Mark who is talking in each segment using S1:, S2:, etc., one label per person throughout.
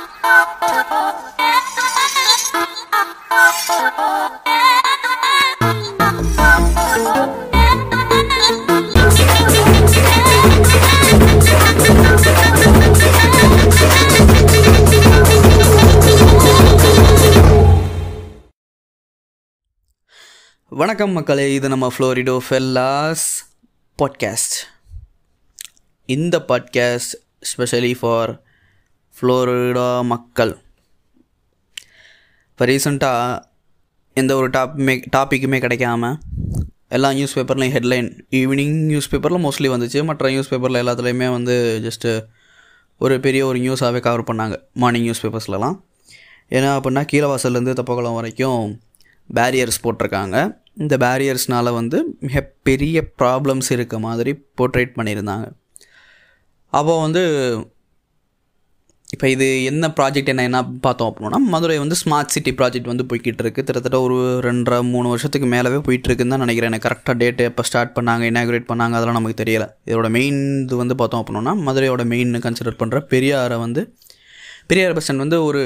S1: வணக்கம் மக்களே இது நம்ம ஃப்ளோரிடோ ஃபெல்லாஸ் பாட்காஸ்ட் இந்த பாட்காஸ்ட் ஸ்பெஷலி ஃபார் ஃப்ளோரிடா மக்கள். இப்போ ரீசெண்டாக எந்த ஒரு டாப்புமே டாப்பிக்குமே கிடைக்காம எல்லா நியூஸ் பேப்பர்லையும் ஹெட்லைன் ஈவினிங் நியூஸ் பேப்பரில் மோஸ்ட்லி வந்துச்சு. மற்ற நியூஸ் பேப்பரில் எல்லாத்துலேயுமே வந்து ஜஸ்ட்டு ஒரு பெரிய ஒரு நியூஸாகவே கவர் பண்ணாங்க. மார்னிங் நியூஸ் பேப்பர்ஸ்லலாம் ஏன்னா அப்படின்னா கீழவாசல்லேருந்து தப்பகுளம் வரைக்கும் பேரியர்ஸ் போட்டிருக்காங்க. இந்த பேரியர்ஸ்னால் வந்து மிகப்பெரிய ப்ராப்ளம்ஸ் இருக்க மாதிரி போர்ட்ரேட் பண்ணியிருந்தாங்க. அப்போ வந்து இப்போ இது என்ன ப்ராஜெக்ட் என்ன என்ன பார்த்தோம் அப்படின்னா மதுரை வந்து ஸ்மார்ட் சிட்டி ப்ராஜெக்ட் வந்து போய்கிட்டு இருக்குது கிட்டத்தட்ட ஒரு ரெண்டரை மூணு வருஷத்துக்கு மேலவே போயிட்டுருக்குன்னு தான் நினைக்கிறேன். எனக்கு கரெக்டாக டேட்டு எப்போ ஸ்டார்ட் பண்ணாங்க இனாகுரேட் பண்ணாங்க அதெல்லாம் நமக்கு தெரியல. இதோட மெயின் இது வந்து பார்த்தோம் அப்படின்னா மதுரையோட மெயின் கன்சிடர் பண்ணுற பெரியாரை வந்து பெரியார் பஸ் ஸ்டாண்ட் வந்து ஒரு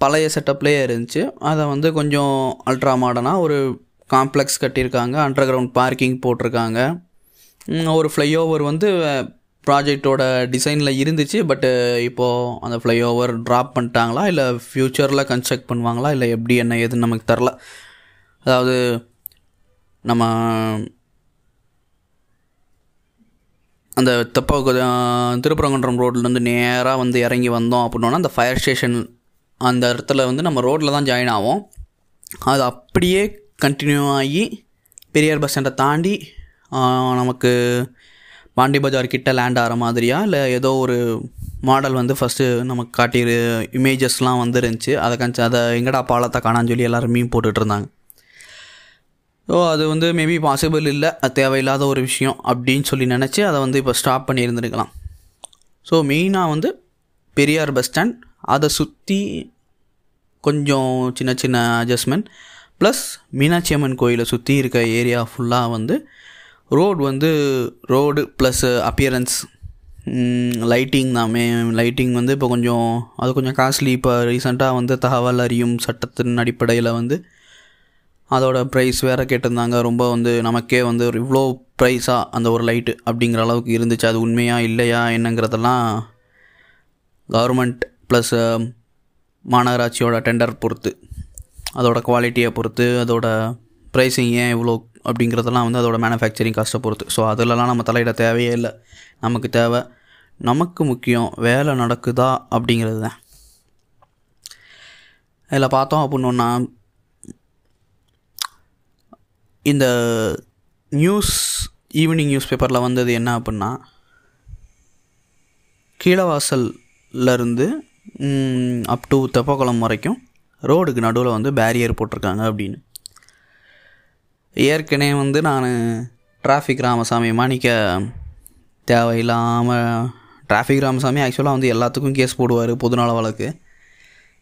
S1: பழைய செட்டப்லேயே இருந்துச்சு. அதை வந்து கொஞ்சம் அல்ட்ரா மாடர்னாக ஒரு காம்ப்ளெக்ஸ் கட்டியிருக்காங்க. அண்டர் கிரவுண்ட் பார்க்கிங் போட்டிருக்காங்க ஒரு ஃப்ளைஓவர் வந்து ப்ராஜெக்டோட டிசைனில் இருந்துச்சு பட்டு இப்போது அந்த ஃப்ளைஓவர் ட்ராப் பண்ணிட்டாங்களா? இல்லை ஃப்யூச்சரில் கன்ஸ்ட்ரக்ட் பண்ணுவாங்களா? இல்லை எப்படி என்ன ஏதுன்னு நமக்கு தெரில அதாவது நம்ம அந்த தெப்ப திருப்பரங்குன்றம் ரோட்லேருந்து நேராக வந்து இறங்கி வந்தோம் அப்படின்னா அந்த ஃபயர் ஸ்டேஷன் அந்த இடத்துல வந்து நம்ம ரோட்டில் தான் ஜாயின் ஆகும் அது அப்படியே கண்டினியூ ஆகி பெரியார் பஸ் ஸ்டாண்டை தாண்டி நமக்கு பாண்டி பஜார் கிட்ட லேண்ட் ஆகிற மாதிரியா? இல்லை ஏதோ ஒரு மாடல் வந்து ஃபஸ்ட்டு நமக்கு காட்டிடு இமேஜஸ்லாம் வந்துருந்துச்சு. அதை கஞ்சி அதை எங்கடா பாலத்தை காணான்னு சொல்லி எல்லோரும் மீன் போட்டுட்டு இருந்தாங்க. ஸோ அது வந்து மேபி பாசிபிள் இல்லை அது தேவையில்லாத ஒரு விஷயம் அப்படின்னு சொல்லி நினச்சி அதை வந்து இப்போ ஸ்டாப் பண்ணியிருந்துருக்கலாம் ஸோ மெயினாக வந்து பெரியார் பஸ் ஸ்டாண்ட் அதை சுற்றி கொஞ்சம் சின்ன சின்ன அட்ஜஸ்ட்மெண்ட் ப்ளஸ் மீனாட்சி அம்மன் கோயிலை சுற்றி இருக்க ஏரியா ஃபுல்லாக வந்து ரோடு வந்து ரோடு ப்ளஸ் அப்பியரன்ஸ் லைட்டிங் தாமே. லைட்டிங் வந்து இப்போ கொஞ்சம் அது கொஞ்சம் காஸ்ட்லி இப்போ ரீசெண்டாக வந்து தகவல் அறியும் சட்டத்தின் அடிப்படையில் வந்து அதோட ப்ரைஸ் வேறு கேட்டிருந்தாங்க. ரொம்ப வந்து நமக்கே வந்து ஒரு இவ்வளோ ப்ரைஸாக அந்த ஒரு லைட்டு அப்படிங்கிற அளவுக்கு இருந்துச்சு. அது உண்மையாக இல்லையா என்னங்கிறதெல்லாம் கவர்மெண்ட் ப்ளஸ் மாநகராட்சியோட டெண்டர் பொறுத்து அதோட குவாலிட்டியை பொறுத்து அதோட ப்ரைஸிங் ஏன் இவ்வளோ அப்படிங்கிறதெல்லாம் வந்து அதோட மேனுஃபேக்சரிங் காஸ்ட்டை பொறுத்து. ஸோ அதிலலாம் நம்ம தலையிட தேவையே இல்லை. நமக்கு தேவை நமக்கு முக்கியம் வேலை நடக்குதா அப்படிங்கிறது தான். இதில் பார்த்தோம் அப்படின்னா இந்த நியூஸ் ஈவினிங் நியூஸ் பேப்பரில் வந்தது என்ன அப்படின்னா கீழவாசல்லேருந்து அப் டு தெப்பக்குளம் வரைக்கும் ரோடுக்கு நடுவில் வந்து பேரியர் போட்டிருக்காங்க அப்படின்னு. ஏற்கனவே வந்து நான் டிராஃபிக் ராமசாமி மாணிக்க தேவையில்லாமல் டிராஃபிக் ராமசாமி ஆக்சுவலாக வந்து எல்லாத்துக்கும் கேஸ் போடுவார் பொதுநல வழக்கு.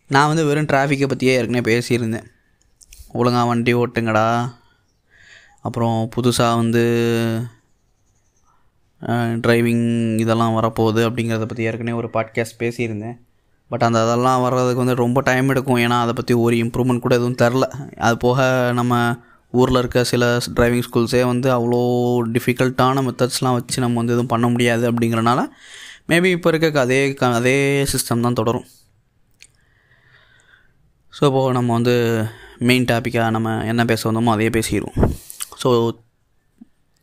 S1: நான் வந்து வெறும் டிராஃபிக்கை பற்றியே ஏற்கனவே பேசியிருந்தேன். ஒழுங்காக வண்டி ஓட்டுங்கடா. அப்புறம் புதுசாக வந்து டிரைவிங் இதெல்லாம் வரப்போகுது அப்படிங்கிறத பற்றி ஏற்கனவே ஒரு பாட்காஸ்ட் பேசியிருந்தேன். பட் அந்த அதெல்லாம் வர்றதுக்கு வந்து ரொம்ப டைம் எடுக்கும். ஏன்னா அதை பற்றி ஒரு இம்ப்ரூவ்மெண்ட் கூட எதுவும் தெரில. அது போக நம்ம ஊரில் இருக்க சில டிரைவிங் ஸ்கூல்ஸே வந்து அவ்வளோ டிஃபிகல்ட்டான மெத்தட்ஸ்லாம் வச்சு நம்ம வந்து எதுவும் பண்ண முடியாது அப்படிங்கிறனால மேபி இப்போ இருக்க அதே அதே சிஸ்டம் தான் தொடரும். ஸோ இப்போது நம்ம வந்து மெயின் டாப்பிக்காக நம்ம என்ன பேச வந்தோமோ அதையே பேசிடுவோம். ஸோ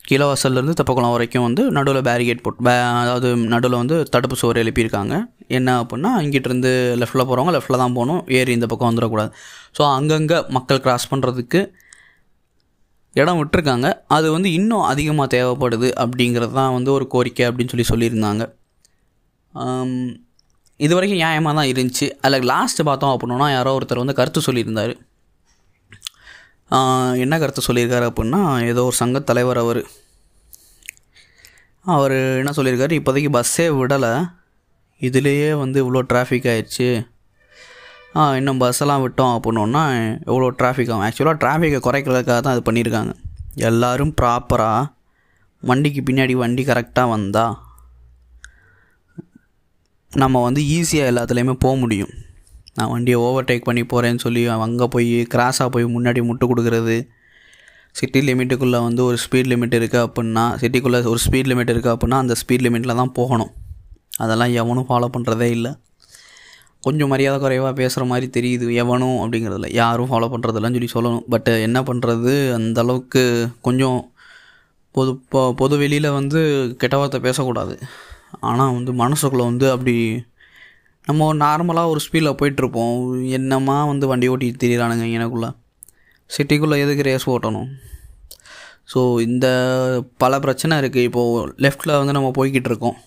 S1: கீழவாசல்லேருந்து தெப்பக்குளம் வரைக்கும் வந்து நடுவில் பேரிகேட் போட்டு பே அதாவது நடுவில் வந்து தடுப்பு சுவர் எழுப்பியிருக்காங்க. என்ன அப்படின்னா இங்கிட்டிருந்து லெஃப்ட்டில் போகிறவங்க லெஃப்ட்டில் தான் போகணும். ஏறி இந்த பக்கம் வந்துடக்கூடாது. ஸோ அங்கங்கே மக்கள் கிராஸ் பண்ணுறதுக்கு இடம் விட்டுருக்காங்க. அது வந்து இன்னும் அதிகமாக தேவைப்படுது அப்படிங்கிறது தான் வந்து ஒரு கோரிக்கை அப்படின்னு சொல்லி சொல்லியிருந்தாங்க. இது வரைக்கும் நியாயமாக தான் இருந்துச்சு. அதில் லாஸ்ட்டு பார்த்தோம் அப்படின்னா யாரோ ஒருத்தர் வந்து கருத்து சொல்லியிருந்தார். என்ன கருத்து சொல்லியிருக்காரு அப்படின்னா ஏதோ ஒரு சங்க தலைவர் அவர். அவர் என்ன சொல்லியிருக்காரு? இப்போதைக்கு பஸ்ஸே விடலை. இதுலேயே வந்து இவ்வளோ டிராஃபிக் ஆயிடுச்சு. இன்னும் பஸ்ஸெல்லாம் விட்டோம் அப்படின்னோன்னா எவ்வளோ டிராஃபிக் ஆகும்? ஆக்சுவலாக டிராஃபிக்கை குறைக்கிறதுக்காக தான் அது பண்ணியிருக்காங்க. எல்லோரும் ப்ராப்பராக வண்டிக்கு பின்னாடி வண்டி கரெக்டாக வந்தால் நம்ம வந்து ஈஸியாக எல்லாத்துலேயுமே போக முடியும். நான் வண்டியை ஓவர்டேக் பண்ணி போகிறேன்னு சொல்லி அங்கே போய் கிராஸாக போய் முன்னாடி முட்டு கொடுக்குறது. சிட்டி லிமிட்டுக்குள்ளே வந்து ஒரு ஸ்பீட் லிமிட் இருக்குது அப்படின்னா சிட்டிக்குள்ளே ஒரு ஸ்பீட் லிமிட் இருக்குது அப்படின்னா அந்த ஸ்பீட் லிமிட்டில் தான் போகணும். அதெல்லாம் எவனும் ஃபாலோ பண்ணுறதே இல்லை. கொஞ்சம் மரியாதை குறைவாக பேசுகிற மாதிரி தெரியுது எவனும் அப்படிங்கிறதுல யாரும் ஃபாலோ பண்ணுறதில்லன்னு சொல்லி சொல்லணும். பட் என்ன பண்ணுறது அந்த அளவுக்கு கொஞ்சம் பொது இப்போ பொது வெளியில் வந்து கெட்ட வார்த்தை பேசக்கூடாது. ஆனால் வந்து மனசுக்குள்ளே வந்து அப்படி நம்ம நார்மலாக ஒரு ஸ்பீடில் போயிட்டுருப்போம். என்னம்மா வந்து வண்டி ஓட்டி திரியிறானுங்க எனக்குள்ளே? சிட்டிக்குள்ளே எதுக்கு ரேஸ் ஓட்டணும்? ஸோ இந்த பல பிரச்சனை இருக்குது இப்போது லெஃப்ட்டில் வந்து நம்ம போய்கிட்டு இருக்கோம்.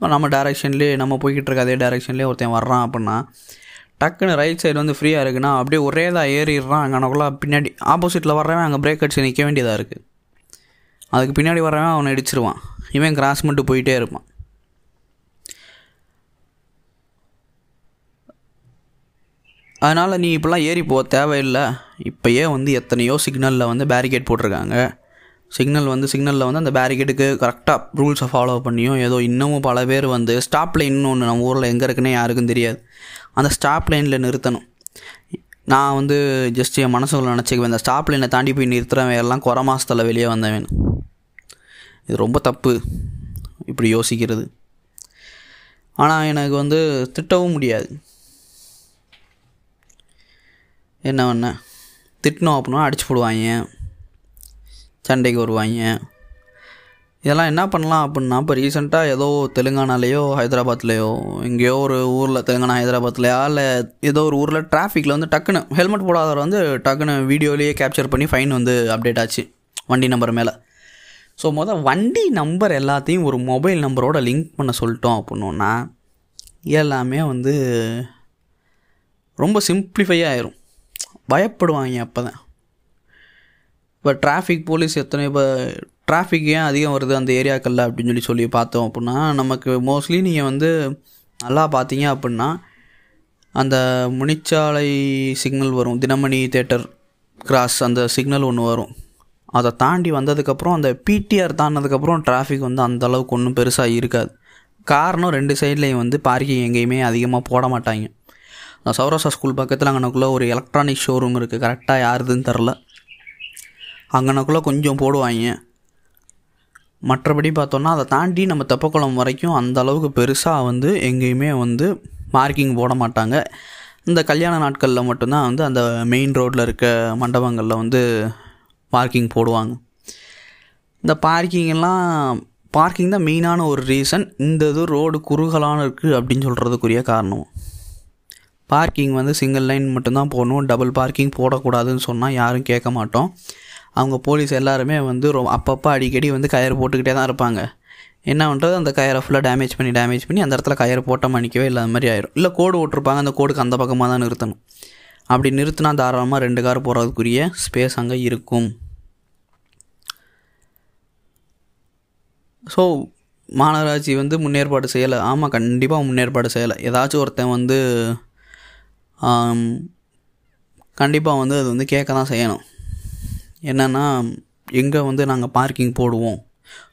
S1: இப்போ நம்ம டேரெக்ஷன்லேயே நம்ம போய்கிட்டு இருக்க அதே டேரெக்ஷன்லேயே ஒருத்தன் வர்றான் அப்படின்னா டக்குன்னு ரைட் சைடு வந்து ஃப்ரீயாக இருக்குன்னா அப்படியே ஒரே தான் ஏறிடுறான் அங்கனக்குள்ள பின்னாடி ஆப்போசிட்டில் வர்றவன் அங்கே பிரேக் அடிச்சு நிற்க வேண்டியதாக இருக்குது அதுக்கு பின்னாடி வர்றவன் அவனை அடிச்சிருவான் இவன் கிராஸ் மட்டும் போயிட்டே இருப்பான். அதனால் நீ இப்போலாம் ஏறி போக தேவையில்லை. இப்போயே வந்து எத்தனையோ சிக்னலில் வந்து பேரிகேட் போட்டிருக்காங்க. சிக்னல் வந்து சிக்னலில் வந்து அந்த பேரிகேட்டுக்கு கரெக்டாக ரூல்ஸை ஃபாலோ பண்ணியும் ஏதோ இன்னமும் பல பேர் வந்து ஸ்டாப் லைன்னு ஒன்று நம்ம ஊரில் எங்கே இருக்குன்னே யாருக்கும் தெரியாது. அந்த ஸ்டாப் லைனில் நிறுத்தணும். நான் வந்து ஜஸ்ட் என் மனசுக்குள்ள நினச்சிக்குவேன். இந்த ஸ்டாப் லைனை தாண்டி போய் நிறுத்துறவன் எல்லாம் குறை மாதத்தில் வெளியே வந்தவன். இது ரொம்ப தப்பு. இப்படி யோசிக்கிறது. ஆனால் எனக்கு வந்து திட்டவும் முடியாது. என்ன பண்ண திட்டினோம் அப்படின்னா அடிச்சு போடுவாங்க. சண்டைக்கு வருவாங்க. இதெல்லாம் என்ன பண்ணலாம் அப்படின்னா இப்போ ரீசெண்டாக ஏதோ தெலுங்கானாலேயோ ஹைதராபாத்லேயோ எங்கேயோ ஒரு ஊரில் தெலுங்கானா ஹைதராபாத்லையா இல்லை ஏதோ ஒரு ஊரில் டிராஃபிக்கில் வந்து டக்குன்னு ஹெல்மெட் போடாதவர் வந்து டக்குன்னு வீடியோலேயே கேப்சர் பண்ணி ஃபைன் வந்து அப்டேட் ஆச்சு வண்டி நம்பர் மேலே. ஸோ மொதல் வண்டி நம்பர் எல்லாத்தையும் ஒரு மொபைல் நம்பரோட லிங்க் பண்ண சொல்லிட்டோம் அப்படின்னோன்னா எல்லாமே வந்து ரொம்ப சிம்பிளிஃபை ஆயிரும். பயப்படுவாங்க அப்போ தான் இப்போ டிராஃபிக் போலீஸ் எத்தனை இப்போ டிராஃபிக் ஏன் அதிகம் வருது அந்த ஏரியாக்களில் அப்படின்னு சொல்லி சொல்லி பார்த்தோம் அப்படின்னா நமக்கு மோஸ்ட்லி நீங்கள் வந்து நல்லா பார்த்தீங்க அப்படின்னா அந்த முனிச்சாலை சிக்னல் வரும். தினமணி தேட்டர் கிராஸ் அந்த சிக்னல் ஒன்று வரும். அதை தாண்டி வந்ததுக்கப்புறம் அந்த பிடிஆர் தாண்டினதுக்கப்புறம் டிராஃபிக் வந்து அந்த அளவுக்கு ஒன்றும் பெருசாக இருக்காது. காரணம் ரெண்டு சைட்லேயும் வந்து பார்க்கிங் எங்கேயுமே அதிகமாக போட மாட்டாங்க. சௌராசா ஸ்கூல் பக்கத்தில் அங்கனக்குள்ளே ஒரு எலக்ட்ரானிக் ஷோரூம் இருக்குது கரெக்டாக யாருதுன்னு தெரில. அங்கனக்குள்ளே கொஞ்சம் போடுவாங்க மற்றபடி பார்த்தோன்னா அதை தாண்டி நம்ம தெப்பக்குளம் வரைக்கும் அந்த அளவுக்கு பெருசாக வந்து எங்கேயுமே வந்து பார்க்கிங் போட மாட்டாங்க. இந்த கல்யாண நாட்களில் மட்டும்தான் வந்து அந்த மெயின் ரோட்டில் இருக்க மண்டபங்களில் வந்து பார்க்கிங் போடுவாங்க. இந்த பார்க்கிங்கெல்லாம் பார்க்கிங் தான் மெயினான ஒரு ரீசன் இந்த இது ரோடு குறுகலான இருக்குது அப்படின்னு சொல்கிறதுக்குரிய காரணம். பார்க்கிங் வந்து சிங்கிள் லைன் மட்டும்தான் போடணும். டபுள் பார்க்கிங் போடக்கூடாதுன்னு சொன்னால் யாரும் கேட்க மாட்டோம். அவங்க போலீஸ் எல்லாருமே வந்து ரொ அப்பப்போ அடிக்கடி வந்து கயிறு போட்டுக்கிட்டே தான் இருப்பாங்க. என்ன பண்ணுறது அந்த கயிறை ஃபுல்லாக டேமேஜ் பண்ணி டேமேஜ் பண்ணி அந்த இடத்துல கயிறு போட்டால் மணிக்கவே இல்லாத மாதிரி ஆயிரும். இல்லை கோடு ஓட்டிருப்பாங்க அந்த கோடுக்கு அந்த பக்கமாக தான் நிறுத்தணும். அப்படி நிறுத்தினா தாராளமாக ரெண்டு கார் போகிறதுக்குரிய ஸ்பேஸ் அங்கே இருக்கும். ஸோ மாநகராட்சி வந்து முன்னேற்பாடு செய்யலை. ஆமாம் கண்டிப்பாக முன்னேற்பாடு செய்யலை. ஏதாச்சும் ஒருத்தன் வந்து கண்டிப்பாக வந்து அது வந்து கேட்க தான் செய்யணும். என்னென்னா எங்கே வந்து நாங்கள் பார்க்கிங் போடுவோம்.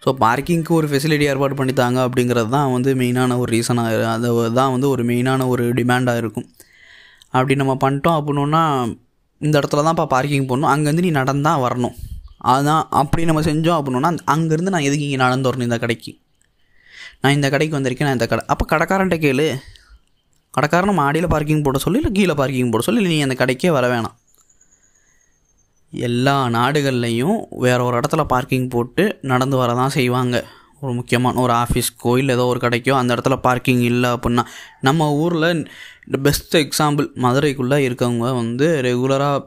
S1: ஸோ பார்க்கிங்க்கு ஒரு ஃபெசிலிட்டி ஏற்பாடு பண்ணித்தாங்க அப்படிங்கிறது தான் வந்து மெயினான ஒரு ரீசனாக அது தான் வந்து ஒரு மெயினான ஒரு டிமாண்டாக இருக்கும். அப்படி நம்ம பண்ணிட்டோம் அப்படின்னா இந்த இடத்துல தான்ப்பா பார்க்கிங் போடணும். அங்கேருந்து நீ நடந்தால் வரணும். அதுதான் அப்படி நம்ம செஞ்சோம் அப்படின்னா அங்கேருந்து நான் எதுக்கு இங்கே நடந்து வரணும் இந்த கடைக்கு? நான் இந்த கடைக்கு வந்திருக்கேன் நான் இந்த கடை. அப்போ கடைக்காரன்ட்ட கேளு. கடைக்காரன் மாடியில் பார்க்கிங் போட சொல்லி இல்லை கீழே பார்க்கிங் போட சொல்லி இல்லை நீ அந்த கடைக்கே வர வேணாம். எல்லா நாடுகள்லையும் வேற ஒரு இடத்துல பார்க்கிங் போட்டு நடந்து வர தான் செய்வாங்க. ஒரு முக்கியமான ஒரு ஆஃபீஸ்க்கோ இல்லை ஏதோ ஒரு கடைக்கோ அந்த இடத்துல பார்க்கிங் இல்லை அப்படின்னா நம்ம ஊரில் இந்த பெஸ்ட் எக்ஸாம்பிள் மதுரைக்குள்ளே இருக்கவங்க வந்து ரெகுலராக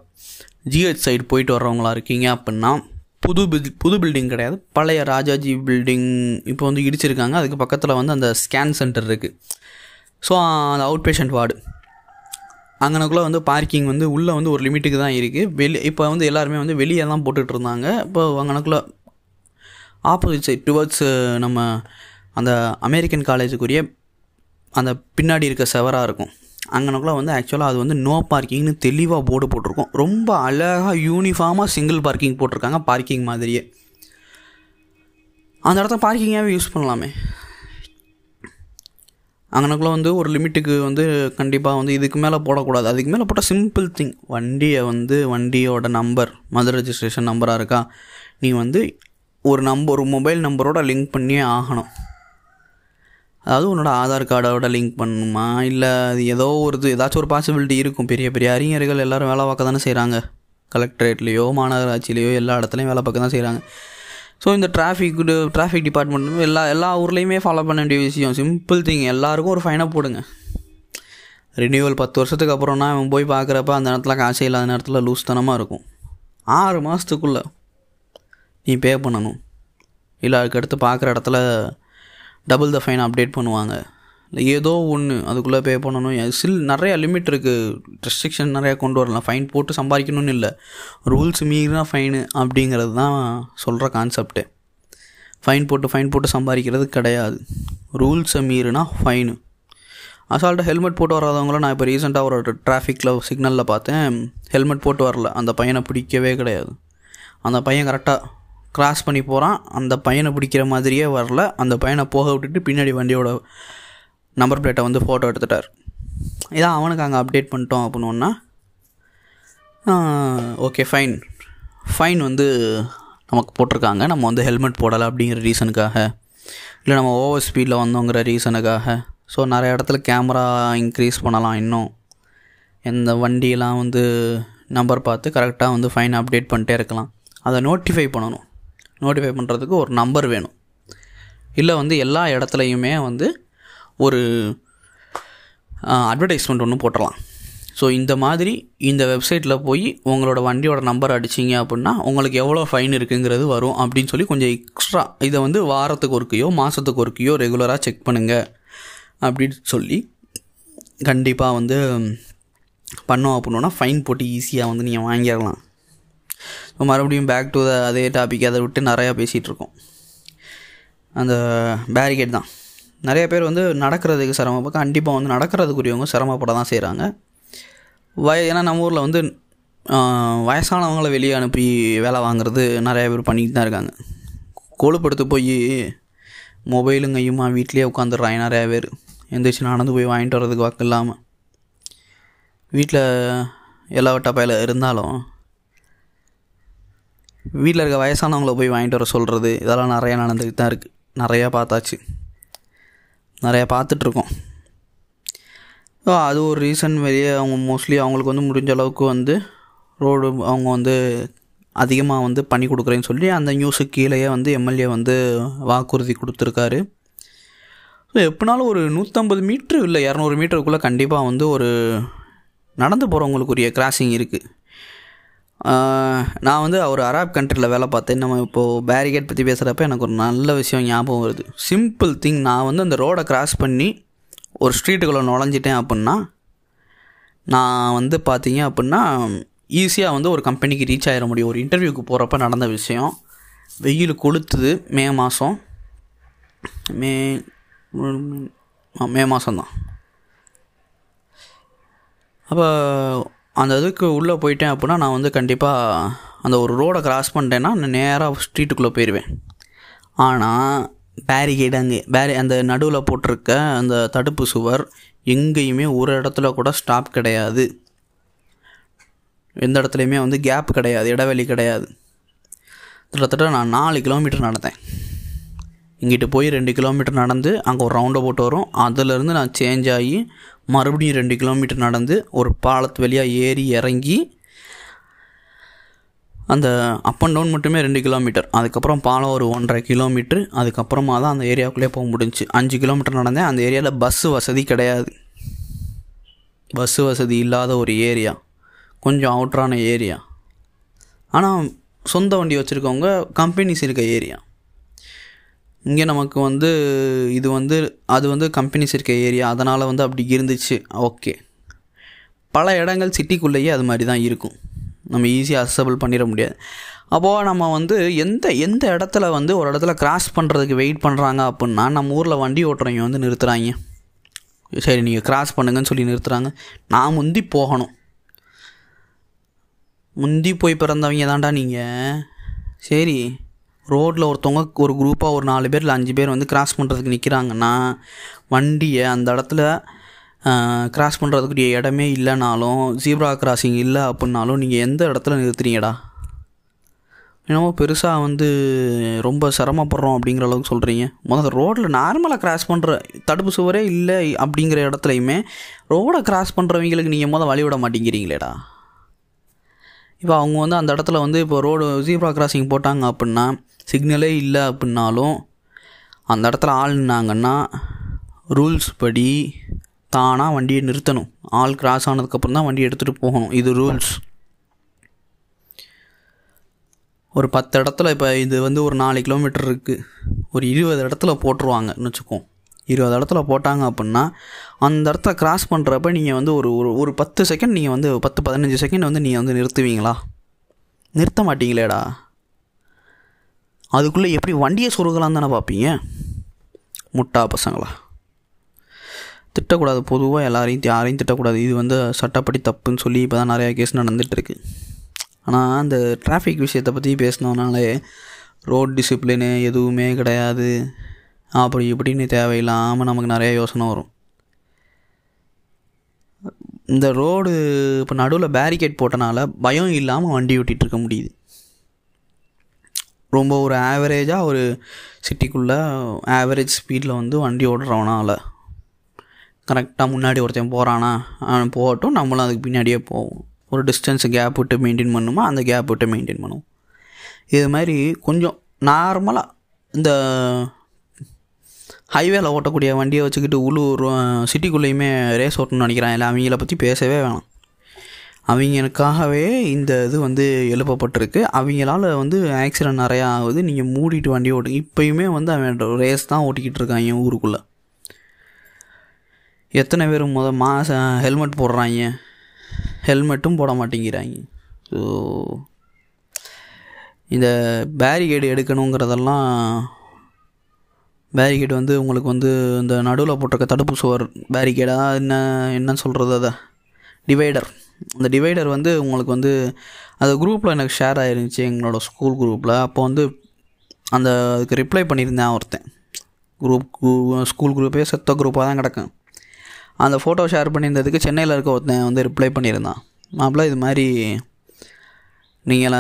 S1: ஜிஹெச் சைடு போயிட்டு வர்றவங்களா இருக்கீங்க அப்படின்னா புது பில் புது பில்டிங் கிடையாது. பழைய ராஜாஜி பில்டிங் இப்போ வந்து இடிச்சிருக்காங்க. அதுக்கு பக்கத்தில் வந்து அந்த ஸ்கேன் சென்டர் இருக்குது ஸோ அந்த அவுட் பேஷண்ட் வார்டு அங்கனக்குள்ளே வந்து பார்க்கிங் வந்து உள்ளே வந்து ஒரு லிமிட்டுக்கு தான் இருக்குது வெளி இப்போ வந்து எல்லாருமே வந்து வெளியே தான் போட்டுட்டு இருந்தாங்க இப்போ அங்கனக்குள்ளே ஆப்போசிட் சைட் டுவர்ட்ஸ் நம்ம அந்த அமெரிக்கன் காலேஜுக்குரிய அந்த பின்னாடி இருக்க செவராக இருக்கும். அங்கனக்குள்ளே வந்து ஆக்சுவலாக அது வந்து நோ பார்க்கிங்னு தெளிவாக போர்டு போட்டிருக்கோம். ரொம்ப அழகாக யூனிஃபார்மாக சிங்கிள் பார்க்கிங் போட்டிருக்காங்க பார்க்கிங் மாதிரியே. அந்த இடத்த பார்க்கிங்காகவே யூஸ் பண்ணலாமே. அங்கனக்குள்ள வந்து ஒரு லிமிட்டுக்கு வந்து கண்டிப்பாக வந்து இதுக்கு மேலே போடக்கூடாது. அதுக்கு மேலே போட்டால் சிம்பிள் திங் வண்டியை வந்து வண்டியோட நம்பர் மது ரெஜிஸ்ட்ரேஷன் நம்பராக இருக்கா? நீ வந்து ஒரு நம்பர் ஒரு மொபைல் நம்பரோட லிங்க் பண்ணியே ஆகணும். அதாவது உன்னோட ஆதார் கார்டோட லிங்க் பண்ணணுமா இல்லை அது ஏதோ ஒரு இது ஏதாச்சும் ஒரு பாசிபிலிட்டி இருக்கும். பெரிய பெரிய அறிஞர்கள் எல்லோரும் வேலை பார்க்க தானே செய்கிறாங்க கலெக்டரேட்லேயோ மாநகராட்சிலேயோ எல்லா இடத்துலையும் வேலை பார்க்க தான் செய்கிறாங்க ஸோ இந்த டிராஃபிக் டிராஃபிக் டிபார்ட்மெண்ட் எல்லா எல்லா ஊர்லேயுமே ஃபாலோ பண்ண வேண்டிய விஷயம். சிம்பிள் திங் எல்லாருக்கும் ஒரு ஃபைனாக போடுங்க. ரினியூவல் பத்து வருஷத்துக்கு அப்புறம்னா அவன் போய் பார்க்குறப்ப அந்த நேரத்தில் காசே இல்லாத நேரத்தில் லூஸ் தனமாக இருக்கும். ஆறு மாதத்துக்குள்ளே நீ பே பண்ணணும். இல்லை அதுக்கடுத்து பார்க்குற இடத்துல டபுள் த ஃபைன் அப்டேட் பண்ணுவாங்க. ஏதோ ஒன்று அதுக்குள்ளே பே பண்ணணும். சில் நிறையா லிமிட் இருக்குது ரெஸ்ட்ரிக்ஷன் நிறையா கொண்டு வரலாம். ஃபைன் போட்டு சம்பாதிக்கணும்னு இல்லை. ரூல்ஸ் மீறினா ஃபைனு அப்படிங்கிறது தான் சொல்கிற கான்செப்டே ஃபைன் போட்டு ஃபைன் போட்டு சம்பாதிக்கிறது கிடையாது. ரூல்ஸை மீறினா ஃபைனு அசால்ட்டு ஹெல்மெட் போட்டு வராதவங்கள நான் இப்போ ரீசெண்டாக ஒரு டிராஃபிக்கில் சிக்னலில் பார்த்தேன். ஹெல்மெட் போட்டு வரல. அந்த பையனை பிடிக்கவே கிடையாது. அந்த பையன் கரெக்டாக கிராஸ் பண்ணி போகிறான் அந்த பையனை பிடிக்கிற மாதிரியே வரல. அந்த பையனை போக விட்டுட்டு பின்னாடி வண்டியோட நம்பர் பிளேட்டை வந்து ஃபோட்டோ எடுத்துட்டார். இதான் அவனுக்கு அங்கே அப்டேட் பண்ணிட்டோம் அப்படின்னா ஓகே ஃபைன் ஃபைன் வந்து நமக்கு போட்டிருக்காங்க. நம்ம வந்து ஹெல்மெட் போடலை அப்படிங்கிற ரீசனுக்காக இல்லை நம்ம ஓவர் ஸ்பீடில் வந்தோங்கிற ரீசனுக்காக ஸோ நிறைய இடத்துல கேமரா இன்க்ரீஸ் பண்ணலாம் இன்னும். எந்த வண்டியெல்லாம் வந்து நம்பர் பார்த்து கரெக்டாக வந்து ஃபைன் அப்டேட் பண்ணிட்டே இருக்கலாம். அதை நோட்டிஃபை பண்ணணும். நோட்டிஃபை பண்ணுறதுக்கு ஒரு நம்பர் வேணும். இல்லை வந்து எல்லா இடத்துலையுமே வந்து ஒரு அட்வர்டைஸ்மெண்ட் ஒன்று போட்டுடலாம் ஸோ இந்த மாதிரி இந்த வெப்சைட்டில் போய் உங்களோட வண்டியோட நம்பர் அடிச்சிங்க அப்படின்னா உங்களுக்கு எவ்வளோ ஃபைன் இருக்குங்கிறது வரும் அப்படின்னு சொல்லி கொஞ்சம் எக்ஸ்ட்ரா இதை வந்து வாரத்துக்கு ஒருக்கையோ மாதத்துக்கு ஒருக்கையோ ரெகுலராக செக் பண்ணுங்கள் அப்படின்னு சொல்லி கண்டிப்பாக வந்து பண்ணோம் அப்படின்னா ஃபைன் போட்டு ஈஸியாக வந்து நீங்கள் வாங்கிடலாம் இப்போ மறுபடியும் பேக் டு த அதே டாபிக் அதை விட்டு நிறையா பேசிகிட்டு இருக்கோம். அந்த பேரிகேட் தான். நிறைய பேர் வந்து நடக்கிறதுக்கு சிரமப்போ கண்டிப்பாக வந்து நடக்கிறதுக்குரியவங்க சிரமப்பட தான் செய்கிறாங்க வய ஏன்னா நம்ம ஊரில் வந்து வயசானவங்களை வெளியே அனுப்பி வேலை வாங்குறது நிறைய பேர் பண்ணிக்கிட்டு தான் இருக்காங்க. கொழுப்படுத்து போய் மொபைலுங்கையுமா வீட்லேயே உட்காந்துடுறாங்க நிறையா பேர். எந்திரிச்சு நடந்து போய் வாங்கிட்டு வர்றதுக்கு வாக்கு இல்லாமல் வீட்டில் எல்லா வட்டப்பையில் இருந்தாலும் வீட்டில் இருக்க வயசானவங்கள போய் வாங்கிட்டு வர சொல்கிறது இதெல்லாம் நிறையா நடந்துக்கிட்டு தான் இருக்குது நிறையா பார்த்தாச்சு. நிறையா பார்த்துட்ருக்கோம். அது ஒரு ரீசன். வெளியே அவங்க மோஸ்ட்லி அவங்களுக்கு வந்து முடிஞ்ச அளவுக்கு வந்து ரோடு அவங்க வந்து அதிகமாக வந்து பண்ணி கொடுக்குறேன்னு சொல்லி அந்த நியூஸுக்கு கீழேயே வந்து எம்எல்ஏ வந்து வாக்குறுதி கொடுத்துருக்காரு. ஸோ எப்படினாலும் ஒரு நூற்றம்பது மீட்ரு இல்லை இரநூறு மீட்டருக்குள்ளே கண்டிப்பாக வந்து ஒரு நடந்து போகிறவங்களுக்குரிய கிராசிங் இருக்குது நான் வந்து ஒரு அராப் கண்ட்ரியில் வேலை பார்த்தேன். நம்ம இப்போது பேரிகேட் பற்றி பேசுகிறப்ப எனக்கு ஒரு நல்ல விஷயம் ஞாபகம் வருது. சிம்பிள் திங் நான் வந்து அந்த ரோடை கிராஸ் பண்ணி ஒரு ஸ்ட்ரீட்டுக்குள்ளே நுழைஞ்சிட்டேன் அப்படின்னா நான் வந்து பார்த்தீங்க அப்படின்னா ஈஸியாக வந்து ஒரு கம்பெனிக்கு ரீச் ஆகிட முடியும். ஒரு இன்டர்வியூக்கு போகிறப்ப நடந்த விஷயம். வெயில் கொளுத்துது மே மாதம் மே மே மாதம்தான் அப்போ அந்த இதுக்கு உள்ளே போயிட்டேன் அப்படின்னா நான் வந்து கண்டிப்பாக அந்த ஒரு ரோடை கிராஸ் பண்ணிட்டேன்னா நான் நேராக ஸ்ட்ரீட்டுக்குள்ளே போயிடுவேன். ஆனால் பேரிகேடு அங்கே பேரி அந்த நடுவில் போட்டிருக்க அந்த தடுப்பு சுவர் எங்கேயுமே ஒரு இடத்துல கூட ஸ்டாப் கிடையாது. எந்த இடத்துலையுமே வந்து கேப் கிடையாது இடைவெளி கிடையாது. கிட்டத்தட்ட நான் நாலு கிலோமீட்டர் நடந்தேன். இங்கிட்டு போய் ரெண்டு கிலோமீட்டர் நடந்து அங்கே ஒரு ரவுண்டை போட்டு வரும். அதுலேருந்து நான் சேஞ்ச் ஆகி மறுபடியும் ரெண்டு கிலோமீட்டர் நடந்து ஒரு பாலத்து வழியாக ஏறி இறங்கி அந்த அப் அண்ட் டவுன் மட்டுமே ரெண்டு கிலோமீட்டர். அதுக்கப்புறம் பாலம் ஒரு ஒன்றரை கிலோமீட்ரு அதுக்கப்புறமா தான் அந்த ஏரியாவுக்குள்ளே போக முடிஞ்சு அஞ்சு கிலோமீட்டர் நடந்தேன். அந்த ஏரியாவில் பஸ்ஸு வசதி கிடையாது. பஸ்ஸு வசதி இல்லாத ஒரு ஏரியா. கொஞ்சம் அவுட்ரான ஏரியா. ஆனால் சொந்த வண்டி வச்சுருக்கவங்க கம்பெனிஸ் இருக்க ஏரியா. இங்கே நமக்கு வந்து இது வந்து அது வந்து கம்பெனிஸ் இருக்க ஏரியா அதனால் வந்து அப்படி இருந்துச்சு. ஓகே பல இடங்கள் சிட்டிக்குள்ளேயே அது மாதிரி தான் இருக்கும். நம்ம ஈஸியாக அக்சபிள் பண்ணிட முடியாது. அப்போது நம்ம வந்து எந்த எந்த இடத்துல வந்து ஒரு இடத்துல கிராஸ் பண்ணுறதுக்கு வெயிட் பண்ணுறாங்க அப்படின்னா நம்ம ஊரில் வண்டி ஓட்டுறவங்க வந்து நிறுத்துகிறாங்க சரி நீங்கள் கிராஸ் பண்ணுங்கன்னு சொல்லி நிறுத்துகிறாங்க நான் முந்தி போகணும். முந்தி போய் பிறந்தவங்க தான்டா நீங்கள் சரி. ரோட்டில் ஒருத்தவங்க ஒரு குரூப்பாக ஒரு நாலு பேர் இல்லை அஞ்சு பேர் வந்து கிராஸ் பண்ணுறதுக்கு நிற்கிறாங்கன்னா வண்டியை அந்த இடத்துல கிராஸ் பண்ணுறதுக்குரிய இடமே இல்லைனாலும் ஜீப்ரா கிராசிங் இல்லை அப்படின்னாலும் நீங்கள் எந்த இடத்துல நிறுத்துறீங்கடா? என்னமோ பெருசாக வந்து ரொம்ப சிரமப்படுறோம் அப்படிங்கிற அளவுக்கு சொல்கிறீங்க முதல்ல ரோட்டில் நார்மலாக கிராஸ் பண்ணுற தடுப்பு சுவரே இல்லை அப்படிங்கிற இடத்துலையுமே ரோடை கிராஸ் பண்ணுறவங்களுக்கு நீங்கள் முதல் வழி விட மாட்டேங்கிறீங்களேடா. இப்போ அவங்க வந்து அந்த இடத்துல வந்து இப்போ ரோடு ஜீப்ரா கிராசிங் போட்டாங்க அப்படின்னா சிக்னலே இல்லை அப்படின்னாலும் அந்த இடத்துல ஆள் நின்னாங்கன்னா ரூல்ஸ் படி தானாக வண்டியை நிறுத்தணும். ஆள் கிராஸ் ஆனதுக்கப்புறம் தான் வண்டி எடுத்துகிட்டு போகணும். இது ரூல்ஸ் ஒரு பத்து இடத்துல இப்போ இது வந்து ஒரு நாலு கிலோமீட்டர் இருக்குது ஒரு இருபது இடத்துல போட்டுருவாங்கன்னு வச்சுக்கோம் இருபது இடத்துல போட்டாங்க அப்படின்னா அந்த இடத்துல கிராஸ் பண்ணுறப்ப நீங்கள் வந்து ஒரு ஒரு ஒரு பத்து செகண்ட் நீங்கள் வந்து பத்து பதினஞ்சு செகண்ட் வந்து நீங்கள் வந்து நிறுத்துவீங்களா? நிறுத்த மாட்டீங்களேடா. அதுக்குள்ளே எப்படி வண்டியை சொருகலாம் தானே பார்ப்பீங்க முட்டா பசங்களா. திட்டக்கூடாது. பொதுவாக எல்லாரையும் யாரையும் திட்டக்கூடாது. இது வந்து சட்டப்படி தப்புன்னு சொல்லி இப்போ தான் நிறையா கேஸ் நடந்துகிட்ருக்கு ஆனால் அந்த டிராஃபிக் விஷயத்தை பற்றி பேசினோனாலே ரோட் டிசிப்ளினு எதுவுமே கிடையாது. அப்படி இப்படின்னு தேவையில்லாமல் நமக்கு நிறைய யோசனை வரும். இந்த ரோடு இப்போ நடுவில் பேரிகேட் போட்டனால பயம் இல்லாமல் வண்டி ஓட்டிகிட்டு இருக்க முடியுது. ரொம்ப ஒரு ஆவரேஜாக ஒரு சிட்டிக்குள்ளே ஆவரேஜ் ஸ்பீடில் வந்து வண்டி ஓடுறவனால கரெக்டாக முன்னாடி ஒருத்தன் போகிறானா அவன் போகட்டும் நம்மளும் அதுக்கு பின்னாடியே போவோம். ஒரு டிஸ்டன்ஸ் கேப் விட்டு மெயின்டைன் பண்ணுமா அந்த கேப் விட்டு மெயின்டைன் பண்ணுவோம். இது மாதிரி கொஞ்சம் நார்மலாக இந்த ஹைவேல ஓட்டக்கூடிய வண்டியை வச்சுக்கிட்டு உள்ளூர் சிட்டிக்குள்ளேயுமே ரேஸ் ஓட்டணும்னு நினைக்கிறான். இல்லை அவங்கள பற்றி பேசவே வேணாம். அவங்களுக்காகவே இந்த இது வந்து எழுப்பப்பட்டிருக்கு. அவங்களால வந்து ஆக்சிடென்ட் நிறையா ஆகுது. நீங்கள் மூடிட்டு வண்டி ஓட்டு இப்போயுமே வந்து அவன் ரேஸ் தான் ஓட்டிக்கிட்டு இருக்காங்க ஊருக்குள்ளே. எத்தனை பேர் முத மாச ஹெல்மெட் போடுறாங்க. ஹெல்மெட்டும் போட மாட்டேங்கிறாங்க. ஸோ இந்த பேரிகேடு எடுக்கணுங்கிறதெல்லாம் பேரிகேட் வந்து உங்களுக்கு வந்து இந்த நடுவில் போட்டிருக்க தடுப்பு சுவர் பேரிகேடாக என்ன என்னன்னு சொல்கிறது அதை? டிவைடர் அந்த டிவைடர் வந்து உங்களுக்கு வந்து அந்த குரூப்பில் எனக்கு ஷேர் ஆகிருந்துச்சி எங்களோட ஸ்கூல் குரூப்பில் அப்போ வந்து அந்த அதுக்கு ரிப்ளை பண்ணியிருந்தேன் ஒருத்தன். குரூப் ஸ்கூல் குரூப்பே செத்த குரூப்பாக தான் கிடக்கும். அந்த ஃபோட்டோ ஷேர் பண்ணியிருந்ததுக்கு சென்னையில் இருக்க ஒருத்தன் வந்து ரிப்ளை பண்ணியிருந்தான். மாப்பிள்ள இது மாதிரி நீங்கள்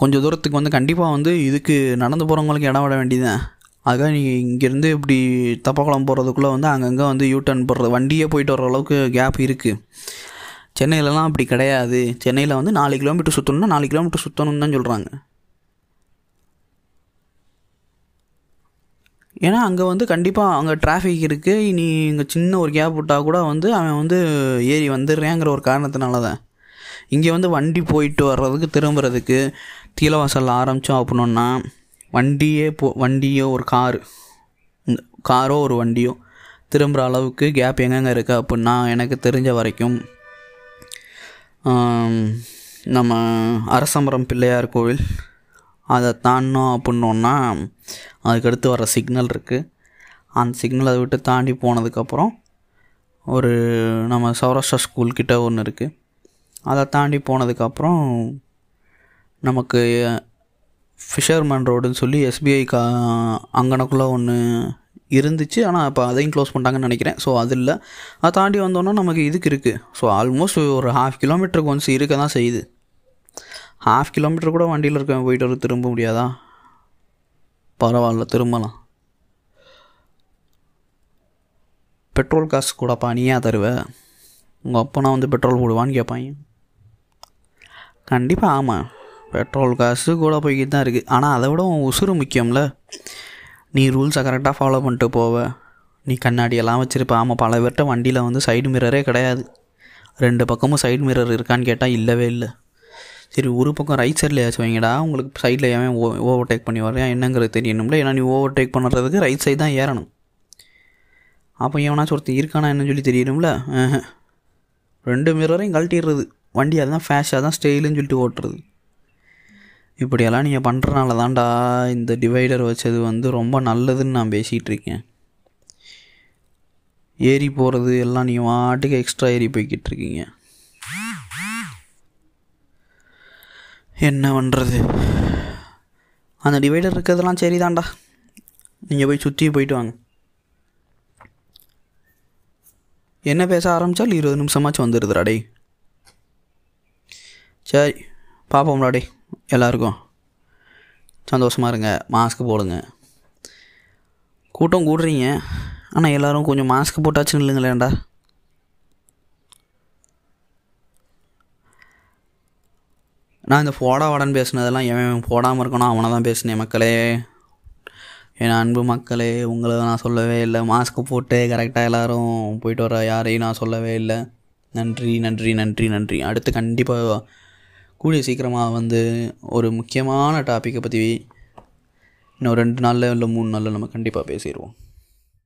S1: கொஞ்சம் தூரத்துக்கு வந்து கண்டிப்பாக வந்து இதுக்கு நடந்து போகிறவங்களுக்கு இடம் விட வேண்டியதான் அதுக்காக நீங்கள் இங்கேருந்து இப்படி தப்பக்குளம் போகிறதுக்குள்ளே வந்து அங்கங்கே வந்து யூ டர்ன் போடுறது. வண்டியே போயிட்டு வர அளவுக்கு கேப் இருக்குது சென்னையிலலாம் அப்படி கிடையாது. சென்னையில் வந்து நாலு கிலோமீட்டர் சுற்றணும்னா நாலு கிலோமீட்டர் சுற்றணும்னு தான் சொல்கிறாங்க ஏன்னா அங்கே வந்து கண்டிப்பாக அங்கே டிராஃபிக் இருக்குது நீ இங்கே சின்ன ஒரு கேப் விட்டால் கூட வந்து அவன் வந்து ஏறி வந்துடுறேங்கிற ஒரு காரணத்தினால தான் இங்கே வந்து வண்டி போயிட்டு வர்றதுக்கு திரும்புறதுக்கு தீலவாசலில் ஆரம்பித்தோம் அப்படின்னா வண்டியே போ வண்டியோ ஒரு காரு. காரோ ஒரு வண்டியோ. திரும்புகிற அளவுக்கு கேப் எங்கெங்கே இருக்குது அப்படின்னா எனக்கு தெரிஞ்ச வரைக்கும் நம்ம அரசமரம் பிள்ளையார் கோவில் அதை தாண்டினோம் அப்படின்னோன்னா அதுக்கடுத்து வர சிக்னல் இருக்குது அந்த சிக்னல் அதை விட்டு தாண்டி போனதுக்கப்புறம் ஒரு நம்ம சௌராஷ்டிரா ஸ்கூல் கிட்ட ஒன்று இருக்குது அதை தாண்டி போனதுக்கப்புறம் நமக்கு ஃபிஷர்மேன் ரோடுன்னு சொல்லி எஸ்பிஐ கா அங்கனக்குள்ளே ஒன்று இருந்துச்சு. ஆனால் இப்போ அதையும் க்ளோஸ் பண்ணிட்டாங்கன்னு நினைக்கிறேன். ஸோ அது இல்லை. அதை தாண்டி வந்தோன்னா நமக்கு இதுக்கு இருக்குது ஸோ ஆல்மோஸ்ட் ஒரு ஹாஃப் கிலோமீட்டருக்கு ஒன்ஸ் இருக்க தான் செய்யுது. ஹாஃப் கிலோமீட்டர் கூட வண்டியில் இருக்க போயிட்டு வர திரும்ப முடியாதா? பரவாயில்ல திரும்பலாம். பெட்ரோல் காசு கூடப்பா நீயா தருவ? உங்கள் அப்பனா வந்து பெட்ரோல் போடுவான்னு கேட்பாங்க கண்டிப்பாக ஆமாம் பெட்ரோல் காசு கூட போய்கிட்டு தான் இருக்குது ஆனால் அதை விட உன் உசுறு முக்கியம்ல. நீ ரூல்ஸை கரெக்டாக ஃபாலோ பண்ணிட்டு போவ. நீ கண்ணாடியெல்லாம் வச்சுருப்ப. ஆமாம் பல பேர்கிட்ட வண்டியில் வந்து சைடு மிரரே கிடையாது. ரெண்டு பக்கமும் சைடு மிரர் இருக்கான்னு கேட்டால் இல்லவே இல்லை. சரி ஒரு பக்கம் ரைட் சைடில் ஏதாச்சும் வைங்கடா. உங்களுக்கு சைடில் ஏன் ஓ ஓவர்டேக் பண்ணி வரேன் என்னங்கிறது தெரியணும்ல. ஏன்னா நீ ஓவர்டேக் பண்ணுறதுக்கு ரைட் சைடு தான் ஏறணும். அப்போ எவனாச்சும் ஒருத்தர் இருக்கானா என்னன்னு சொல்லி தெரியணும்ல ரெண்டு மிரரையும் கழட்டிடுறது. வண்டி அதுதான் ஃபேஷாக தான் ஸ்டைலுன்னு சொல்லிட்டு ஓட்டுறது. இப்படியெல்லாம் நீங்கள் பண்ணுறனால தான்டா இந்த டிவைடர் வச்சது வந்து ரொம்ப நல்லதுன்னு நான் பேசிகிட்டு இருக்கேன். ஏறி போகிறது எல்லாம் நீங்கள் வாட்டுக்கு எக்ஸ்ட்ரா ஏறி போய்கிட்டு இருக்கீங்க. என்ன பண்ணுறது அந்த டிவைடர் இருக்கிறதெல்லாம் சரிதான்டா. நீங்கள் போய் சுற்றி போயிட்டு வாங்க. என்ன பேச ஆரம்பித்தால் இருபது நிமிஷமாச்சும் வந்துடுதுடா டே சரி பார்ப்போம்டா டே எல்லாருக்கும் சந்தோஷமாக இருங்க. மாஸ்க் போடுங்க. கூட்டம் கூடுறீங்க. ஆனால் எல்லோரும் கொஞ்சம் மாஸ்க் போட்டாச்சுன்னு இல்லைங்களேண்டா. நான் இந்த போடாவாடன்னு பேசுனதெல்லாம் எவன் போடாமல் இருக்கணும் அவனை தான் பேசினேன் மக்களே. என் அன்பு மக்களே உங்களை நான் சொல்லவே இல்லை. மாஸ்க் போட்டு கரெக்டாக எல்லோரும் போயிட்டு வர யாரையும் நான் சொல்லவே இல்லை. நன்றி நன்றி நன்றி நன்றி. அடுத்து கண்டிப்பாக கூடிய சீக்கிரமாக வந்து ஒரு முக்கியமான டாப்பிக்கை பற்றி இன்னும் ரெண்டு நாளில் இல்லை மூணு நாளில் நம்ம கண்டிப்பாக பேசிடுவோம்.